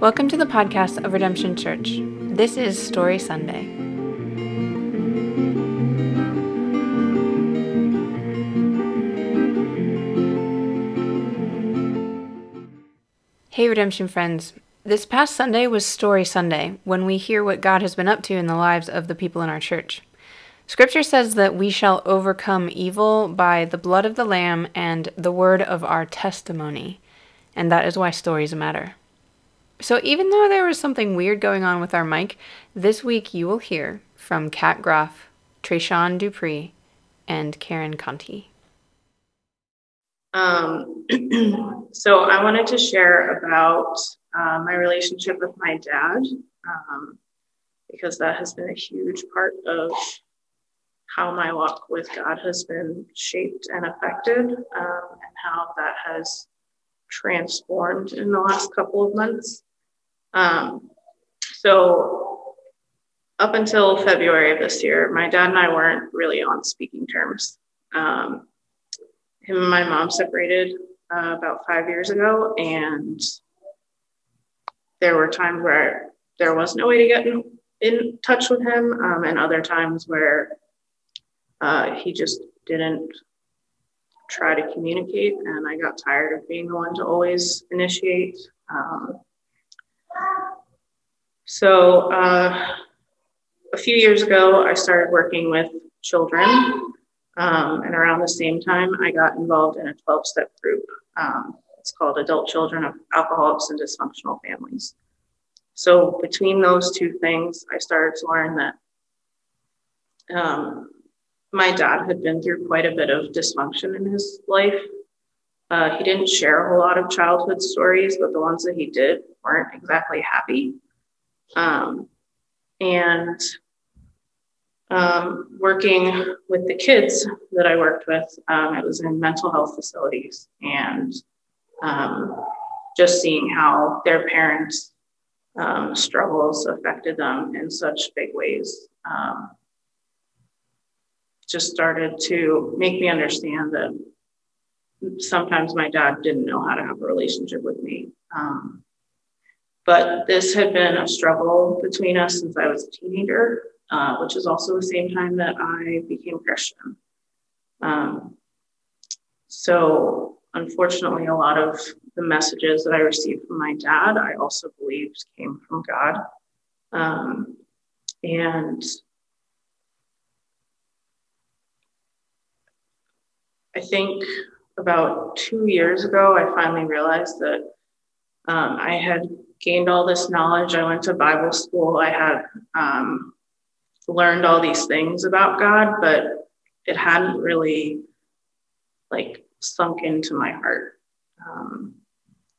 Welcome to the podcast of Redemption Church. This is Story Sunday. Hey, Redemption friends. This past Sunday was Story Sunday, when we hear what God has been up to in the lives of the people in our church. Scripture says that we shall overcome evil by the blood of the Lamb and the word of our testimony, and that is why stories matter. So, even though there was something weird going on with our mic, this week you will hear from Kat Groff, Trayshawn Dupree, and Karen Conti. Um, so, I wanted to share about uh, my relationship with my dad um, because that has been a huge part of how my walk with God has been shaped and affected, um, and how that has transformed in the last couple of months. Um, so up until February of this year, my dad and I weren't really on speaking terms. Um, him and my mom separated uh, about five years ago, and there were times where there was no way to get in, in touch with him, um, and other times where uh, he just didn't try to communicate, and I got tired of being the one to always initiate. Um, so uh, a few years ago, I started working with children. Um, and around the same time, I got involved in a 12 step group. Um, it's called Adult Children of Alcoholics and Dysfunctional Families. So, between those two things, I started to learn that um, my dad had been through quite a bit of dysfunction in his life. Uh, he didn't share a whole lot of childhood stories, but the ones that he did weren't exactly happy. Um, and um, working with the kids that I worked with, um, it was in mental health facilities and um, just seeing how their parents' um, struggles affected them in such big ways um, just started to make me understand that sometimes my dad didn't know how to have a relationship with me. Um, but this had been a struggle between us since I was a teenager, uh, which is also the same time that I became Christian. Um, so, unfortunately, a lot of the messages that I received from my dad, I also believed came from God. Um, and I think about two years ago, I finally realized that um, I had gained all this knowledge. I went to Bible school. I had um, learned all these things about God, but it hadn't really like sunk into my heart. Um,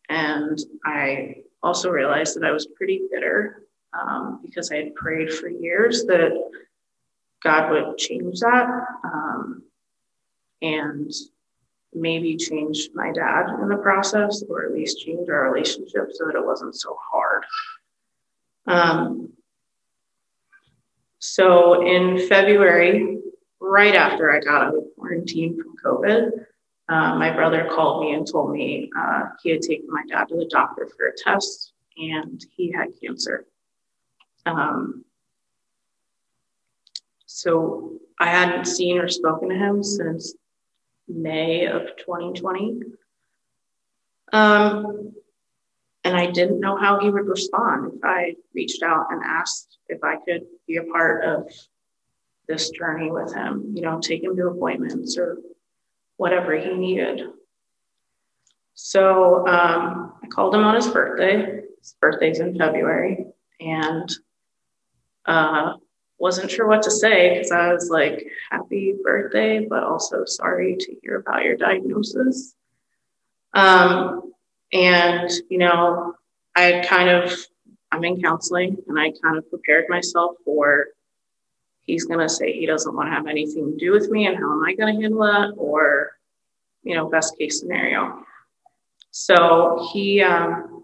and I also realized that I was pretty bitter um, because I had prayed for years that God would change that um, and maybe change my dad in the process, or at least change our relationship so that it wasn't so hard. Um, so in February, right after I got out of quarantine from COVID, uh, my brother called me and told me uh, he had taken my dad to the doctor for a test and he had cancer. Um, so I hadn't seen or spoken to him since May of 2020. Um, and I didn't know how he would respond if I reached out and asked if I could be a part of this journey with him, you know, take him to appointments or whatever he needed. So um, I called him on his birthday. His birthday's in February. And uh, wasn't sure what to say because I was like, happy birthday, but also sorry to hear about your diagnosis. Um, and, you know, I kind of, I'm in counseling and I kind of prepared myself for he's going to say he doesn't want to have anything to do with me and how am I going to handle that? Or, you know, best case scenario. So he um,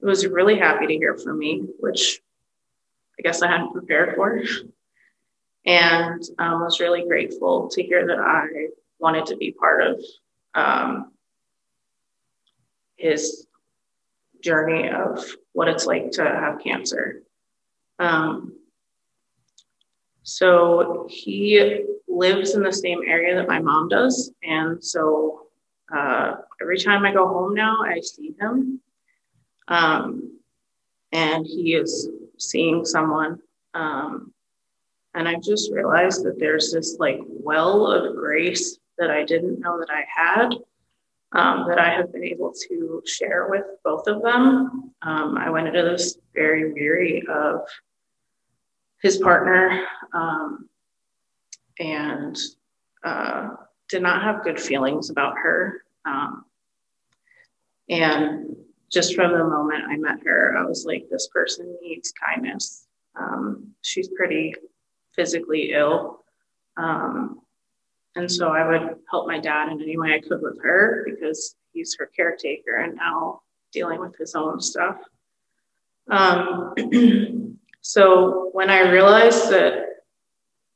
was really happy to hear from me, which I guess I hadn't prepared for. And um, was really grateful to hear that I wanted to be part of um, his journey of what it's like to have cancer. Um, so he lives in the same area that my mom does. And so uh, every time I go home now, I see him. Um, and he is seeing someone. Um, and I've just realized that there's this like well of grace that I didn't know that I had um, that I have been able to share with both of them. Um, I went into this very weary of his partner um, and uh, did not have good feelings about her. Um, and just from the moment I met her, I was like, this person needs kindness. Um, she's pretty physically ill. Um, and so I would help my dad in any way I could with her because he's her caretaker and now dealing with his own stuff. Um, so when I realized that,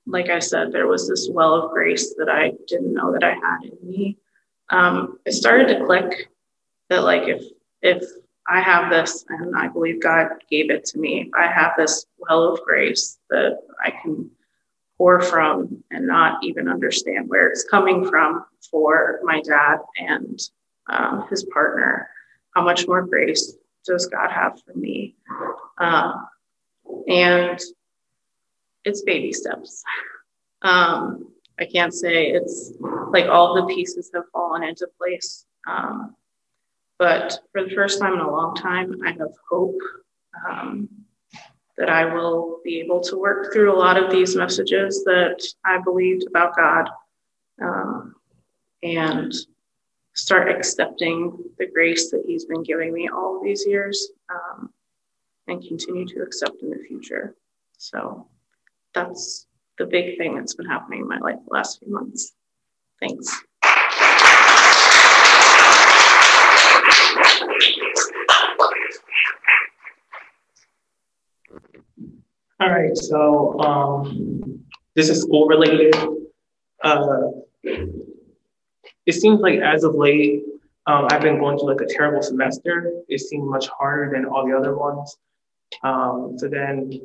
like I said, there was this well of grace that I didn't know that I had in me, um, it started to click that like if if I have this and I believe God gave it to me, I have this well of grace that I can pour from and not even understand where it's coming from for my dad and um, his partner. How much more grace does God have for me? Um, and it's baby steps. Um, I can't say it's like all the pieces have fallen into place. Um, but for the first time in a long time, I have hope um, that I will be able to work through a lot of these messages that I believed about God um, and start accepting the grace that He's been giving me all these years um, and continue to accept in the future. So that's the big thing that's been happening in my life the last few months. Thanks. All right, so um, this is school related. Uh, it seems like as of late, um, I've been going through like a terrible semester. It seemed much harder than all the other ones. Um, so then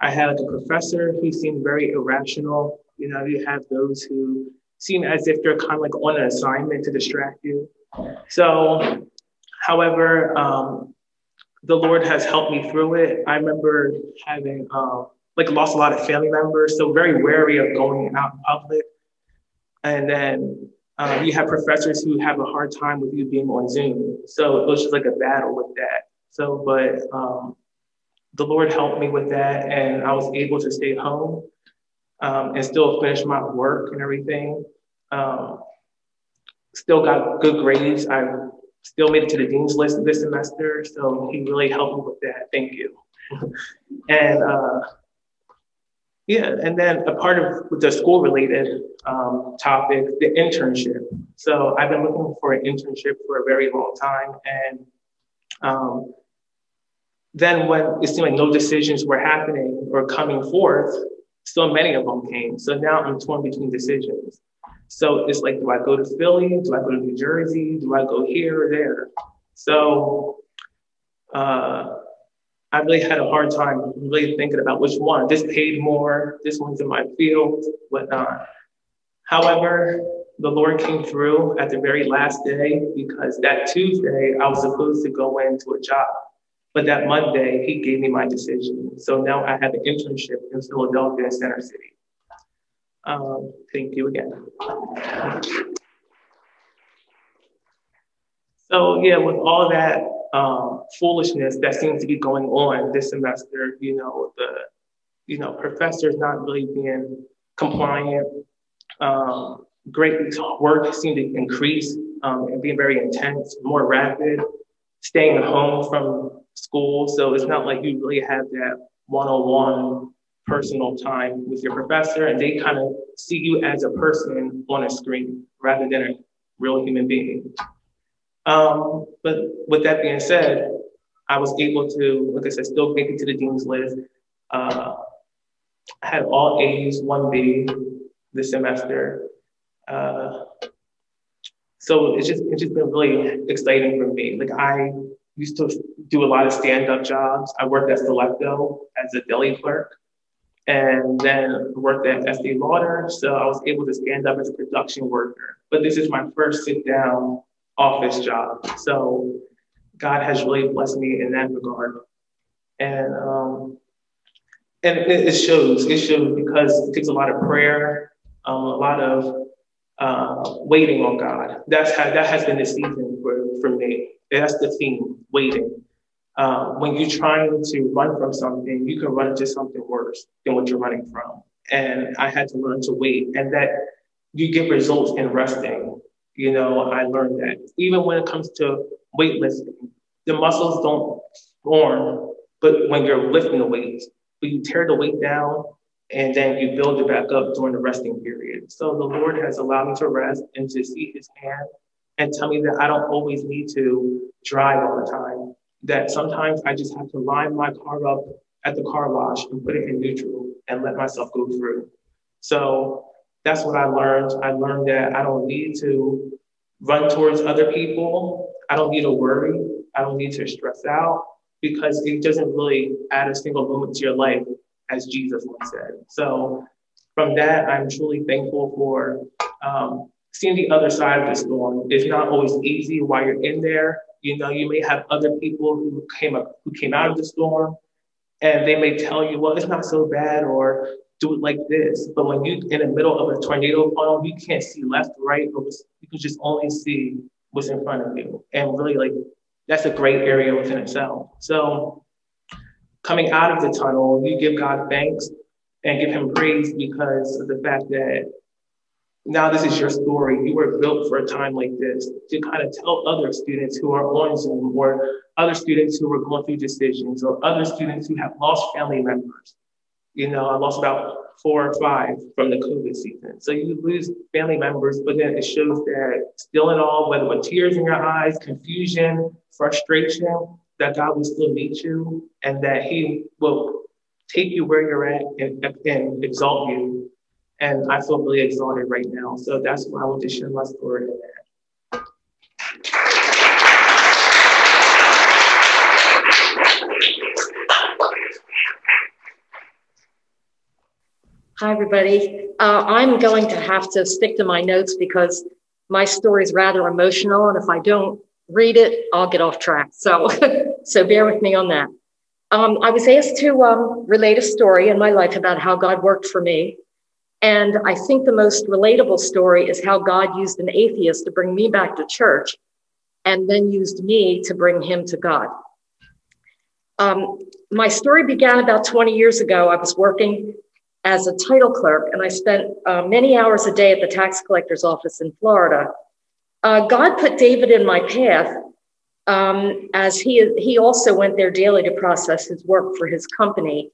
I had like a professor who seemed very irrational. You know, you have those who seem as if they're kind of like on an assignment to distract you. So, however, um, the Lord has helped me through it. I remember having um, like lost a lot of family members, so very wary of going out in public. And then um, you have professors who have a hard time with you being on Zoom. So it was just like a battle with that. So, but um, the Lord helped me with that, and I was able to stay home um, and still finish my work and everything. Um, still got good grades. I still made it to the dean's list this semester, so he really helped me with that. Thank you. and uh, yeah, and then a part of the school related um, topic, the internship. So I've been looking for an internship for a very long time. And um, then when it seemed like no decisions were happening or coming forth, so many of them came. So now I'm torn between decisions. So it's like, do I go to Philly? Do I go to New Jersey? Do I go here or there? So uh, I really had a hard time really thinking about which one. This paid more, this one's in my field, whatnot. However, the Lord came through at the very last day because that Tuesday I was supposed to go into a job. But that Monday, he gave me my decision. So now I have an internship in Philadelphia Center City. Um, thank you again. So yeah, with all that um, foolishness that seems to be going on this semester, you know, the you know professors not really being compliant, um, great work seemed to increase um, and being very intense, more rapid, staying home from school. So it's not like you really have that one-on-one personal time with your professor and they kind of see you as a person on a screen rather than a real human being. Um, but with that being said, I was able to, like I said, still make it to the dean's list. Uh, I had all A's, one B this semester. Uh, so it's just it's just been really exciting for me. Like I used to do a lot of stand-up jobs. I worked at Selecto as a deli clerk and then worked at Estee Lauder. So I was able to stand up as a production worker. But this is my first sit-down office job. So God has really blessed me in that regard. And um, and it, shows. It shows because it takes a lot of prayer, um, a lot of uh, waiting on God. That's how that has been the season for, for me. That's the theme, waiting. Um, when you're trying to run from something, you can run into something worse than what you're running from. And I had to learn to wait, and that you get results in resting. You know, I learned that even when it comes to weightlifting, the muscles don't form, but when you're lifting the weights, but you tear the weight down and then you build it back up during the resting period. So the Lord has allowed me to rest and to see his hand and tell me that I don't always need to drive all the time. That sometimes I just have to line my car up at the car wash and put it in neutral and let myself go through. So that's what I learned. I learned that I don't need to run towards other people. I don't need to worry. I don't need to stress out because it doesn't really add a single moment to your life, as Jesus once said. So from that, I'm truly thankful for um, seeing the other side of the storm. It's not always easy while you're in there. You know, you may have other people who came up, who came out of the storm, and they may tell you, "Well, it's not so bad," or "Do it like this." But when you're in the middle of a tornado funnel, you can't see left, right, or you can just only see what's in front of you, and really like that's a great area within itself. So coming out of the tunnel, you give God thanks and give him praise because of the fact that now this is your story. You were built for a time like this to kind of tell other students who are on Zoom or other students who are going through decisions or other students who have lost family members. You know, I lost about four or five from the COVID season. So you lose family members, but then it shows that still in all, whether with tears in your eyes, confusion, frustration, that God will still meet you and that He will take you where you're at and, and exalt you. And I feel really exalted right now. So that's why I want to share my story. Hi, everybody. Uh, I'm going to have to stick to my notes because my story is rather emotional, and if I don't read it, I'll get off track. So, so bear with me on that. Um, I was asked to um, relate a story in my life about how God worked for me, and I think the most relatable story is how God used an atheist to bring me back to church, and then used me to bring him to God. Um, my story began about 20 years ago. I was working as a title clerk, and I spent uh, many hours a day at the tax collector's office in Florida. Uh, God put David in my path um, as he, he also went there daily to process his work for his company.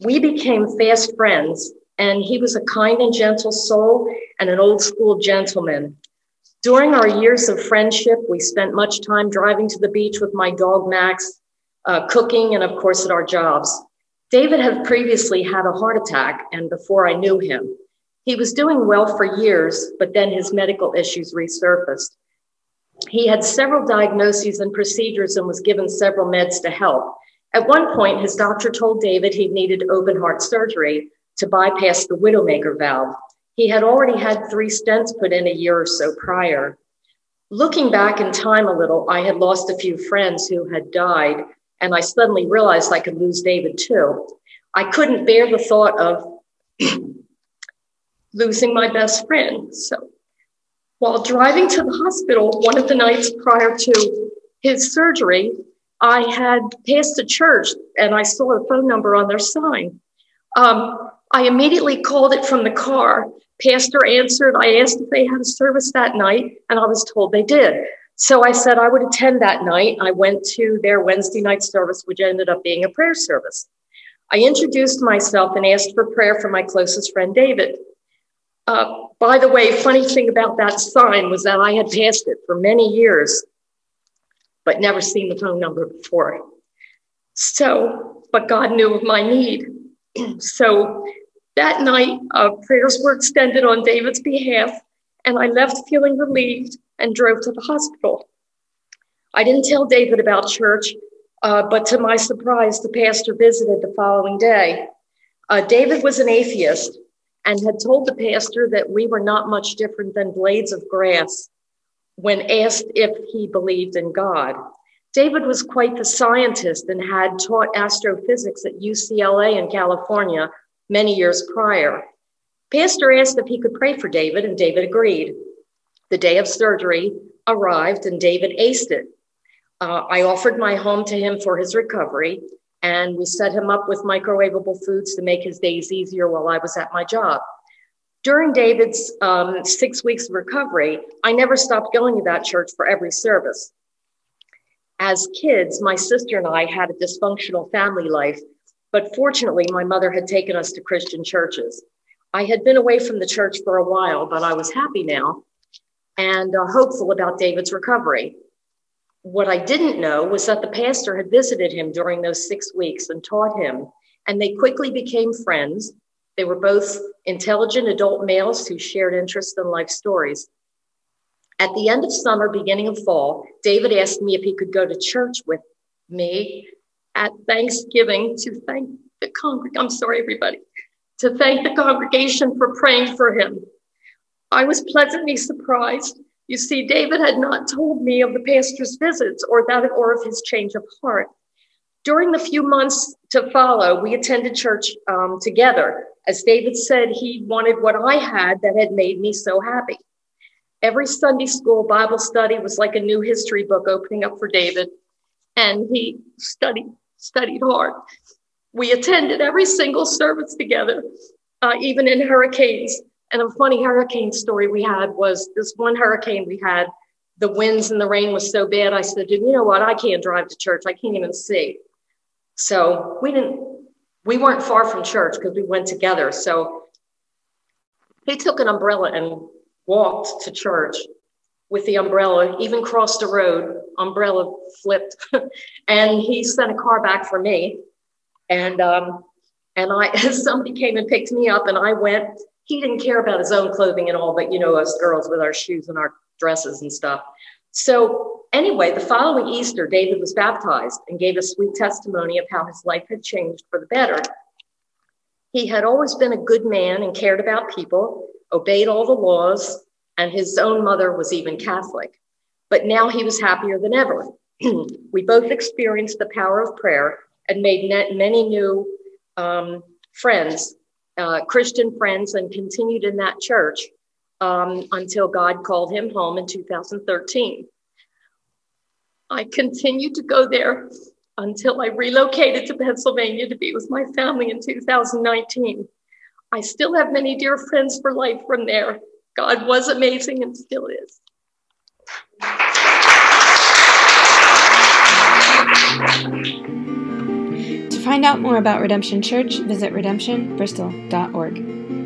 We became fast friends, and he was a kind and gentle soul and an old school gentleman. During our years of friendship, we spent much time driving to the beach with my dog Max, uh, cooking, and of course at our jobs. David had previously had a heart attack, and before I knew him, he was doing well for years, but then his medical issues resurfaced. He had several diagnoses and procedures and was given several meds to help. At one point, his doctor told David he needed open heart surgery to bypass the widowmaker valve. He had already had three stents put in a year or so prior. Looking back in time a little, I had lost a few friends who had died and I suddenly realized I could lose David too. I couldn't bear the thought of losing my best friend. So while driving to the hospital one of the nights prior to his surgery, I had passed a church and I saw a phone number on their sign. Um, I immediately called it from the car. Pastor answered. I asked if they had a service that night, and I was told they did. So I said I would attend that night. I went to their Wednesday night service, which ended up being a prayer service. I introduced myself and asked for prayer for my closest friend, David. Uh, by the way, funny thing about that sign was that I had passed it for many years, but never seen the phone number before. So, but God knew of my need. so that night, uh, prayers were extended on David's behalf, and I left feeling relieved and drove to the hospital. I didn't tell David about church Uh, but to my surprise, the pastor visited the following day. Uh, David was an atheist and had told the pastor that we were not much different than blades of grass when asked if he believed in God. David was quite the scientist and had taught astrophysics at UCLA in California many years prior. Pastor asked if he could pray for David, and David agreed. The day of surgery arrived, and David aced it. Uh, I offered my home to him for his recovery, and we set him up with microwavable foods to make his days easier while I was at my job. During David's um, six weeks of recovery, I never stopped going to that church for every service. As kids, my sister and I had a dysfunctional family life, but fortunately, my mother had taken us to Christian churches. I had been away from the church for a while, but I was happy now and uh, hopeful about David's recovery. What I didn't know was that the pastor had visited him during those six weeks and taught him, and they quickly became friends. They were both intelligent adult males who shared interests and life stories. At the end of summer, beginning of fall, David asked me if he could go to church with me at Thanksgiving to thank the congregation. I'm sorry, everybody, to thank the congregation for praying for him. I was pleasantly surprised you see, David had not told me of the pastor's visits or that or of his change of heart. During the few months to follow, we attended church um, together. As David said, he wanted what I had that had made me so happy. Every Sunday school Bible study was like a new history book opening up for David, and he studied studied hard. We attended every single service together, uh, even in hurricanes. And a funny hurricane story we had was this one hurricane we had, the winds and the rain was so bad. I said, you know what? I can't drive to church. I can't even see. So we didn't, we weren't far from church because we went together. So he took an umbrella and walked to church with the umbrella, even crossed the road, umbrella flipped, and he sent a car back for me. And um, and I somebody came and picked me up, and I went he didn't care about his own clothing and all, but you know, us girls with our shoes and our dresses and stuff. So, anyway, the following Easter, David was baptized and gave a sweet testimony of how his life had changed for the better. He had always been a good man and cared about people, obeyed all the laws, and his own mother was even Catholic. But now he was happier than ever. we both experienced the power of prayer and made many new um, friends uh, Christian friends and continued in that church um, until God called him home in 2013. I continued to go there until I relocated to Pennsylvania to be with my family in 2019. I still have many dear friends for life from there. God was amazing and still is. To find out more about Redemption Church, visit redemptionbristol.org.